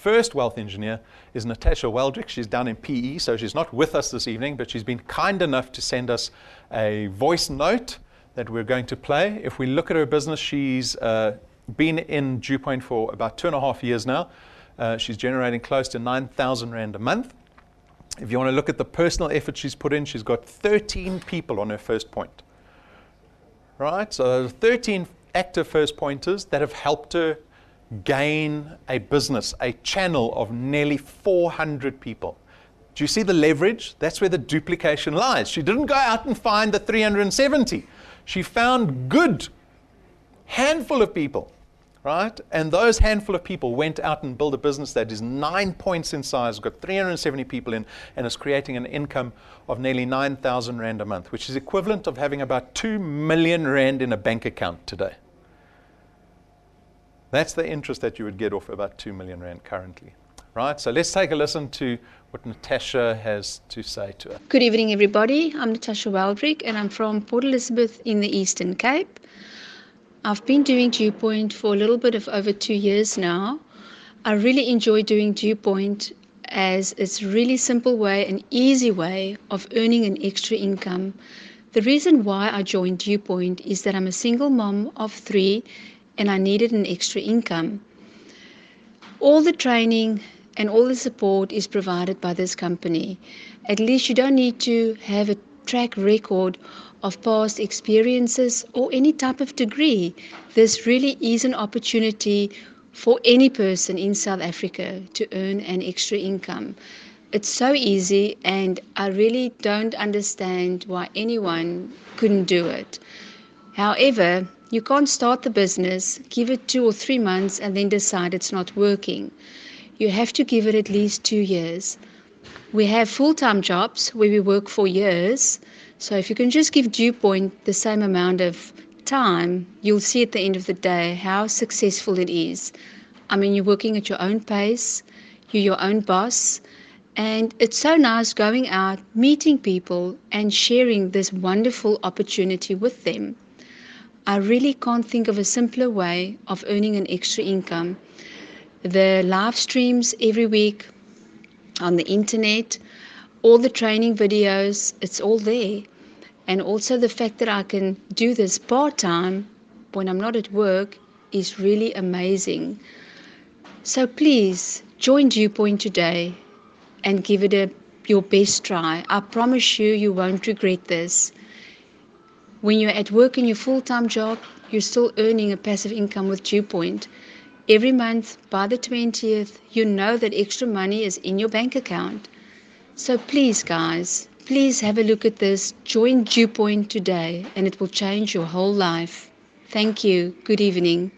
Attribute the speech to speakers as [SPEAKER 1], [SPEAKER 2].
[SPEAKER 1] first wealth engineer is Natasha Weldrick. She's down in PE, so she's not with us this evening, but she's been kind enough to send us a voice note that we're going to play. If we look at her business, she's uh, been in Dewpoint for about two and a half years now. Uh, she's generating close to 9,000 Rand a month. If you want to look at the personal effort she's put in, she's got 13 people on her first point. Right? So 13 active first pointers that have helped her gain a business, a channel of nearly 400 people. Do you see the leverage? That's where the duplication lies. She didn't go out and find the 370. She found good handful of people right? And those handful of people went out and built a business that is nine points in size, got 370 people in, and is creating an income of nearly 9,000 Rand a month, which is equivalent of having about 2 million Rand in a bank account today. That's the interest that you would get off about 2 million Rand currently. Right? So let's take a listen to what Natasha has to say to us.
[SPEAKER 2] Good evening, everybody. I'm Natasha Weldrick, and I'm from Port Elizabeth in the Eastern Cape. I've been doing Dewpoint for a little bit of over two years now. I really enjoy doing Dewpoint as it's a really simple way, an easy way of earning an extra income. The reason why I joined Dewpoint is that I'm a single mom of three and I needed an extra income. All the training and all the support is provided by this company. At least you don't need to have a track record of past experiences or any type of degree. This really is an opportunity for any person in South Africa to earn an extra income. It's so easy, and I really don't understand why anyone couldn't do it. However, you can't start the business, give it two or three months, and then decide it's not working. You have to give it at least two years. We have full time jobs where we work for years so if you can just give Dewpoint the same amount of time, you'll see at the end of the day how successful it is. I mean, you're working at your own pace, you're your own boss, and it's so nice going out, meeting people, and sharing this wonderful opportunity with them. I really can't think of a simpler way of earning an extra income. The live streams every week on the internet, all the training videos, it's all there. And also the fact that I can do this part time when I'm not at work is really amazing. So please join Dewpoint today and give it a your best try. I promise you you won't regret this. When you're at work in your full-time job, you're still earning a passive income with Dewpoint. Every month by the 20th, you know that extra money is in your bank account. So please, guys, please have a look at this. Join Dewpoint today, and it will change your whole life. Thank you. Good evening.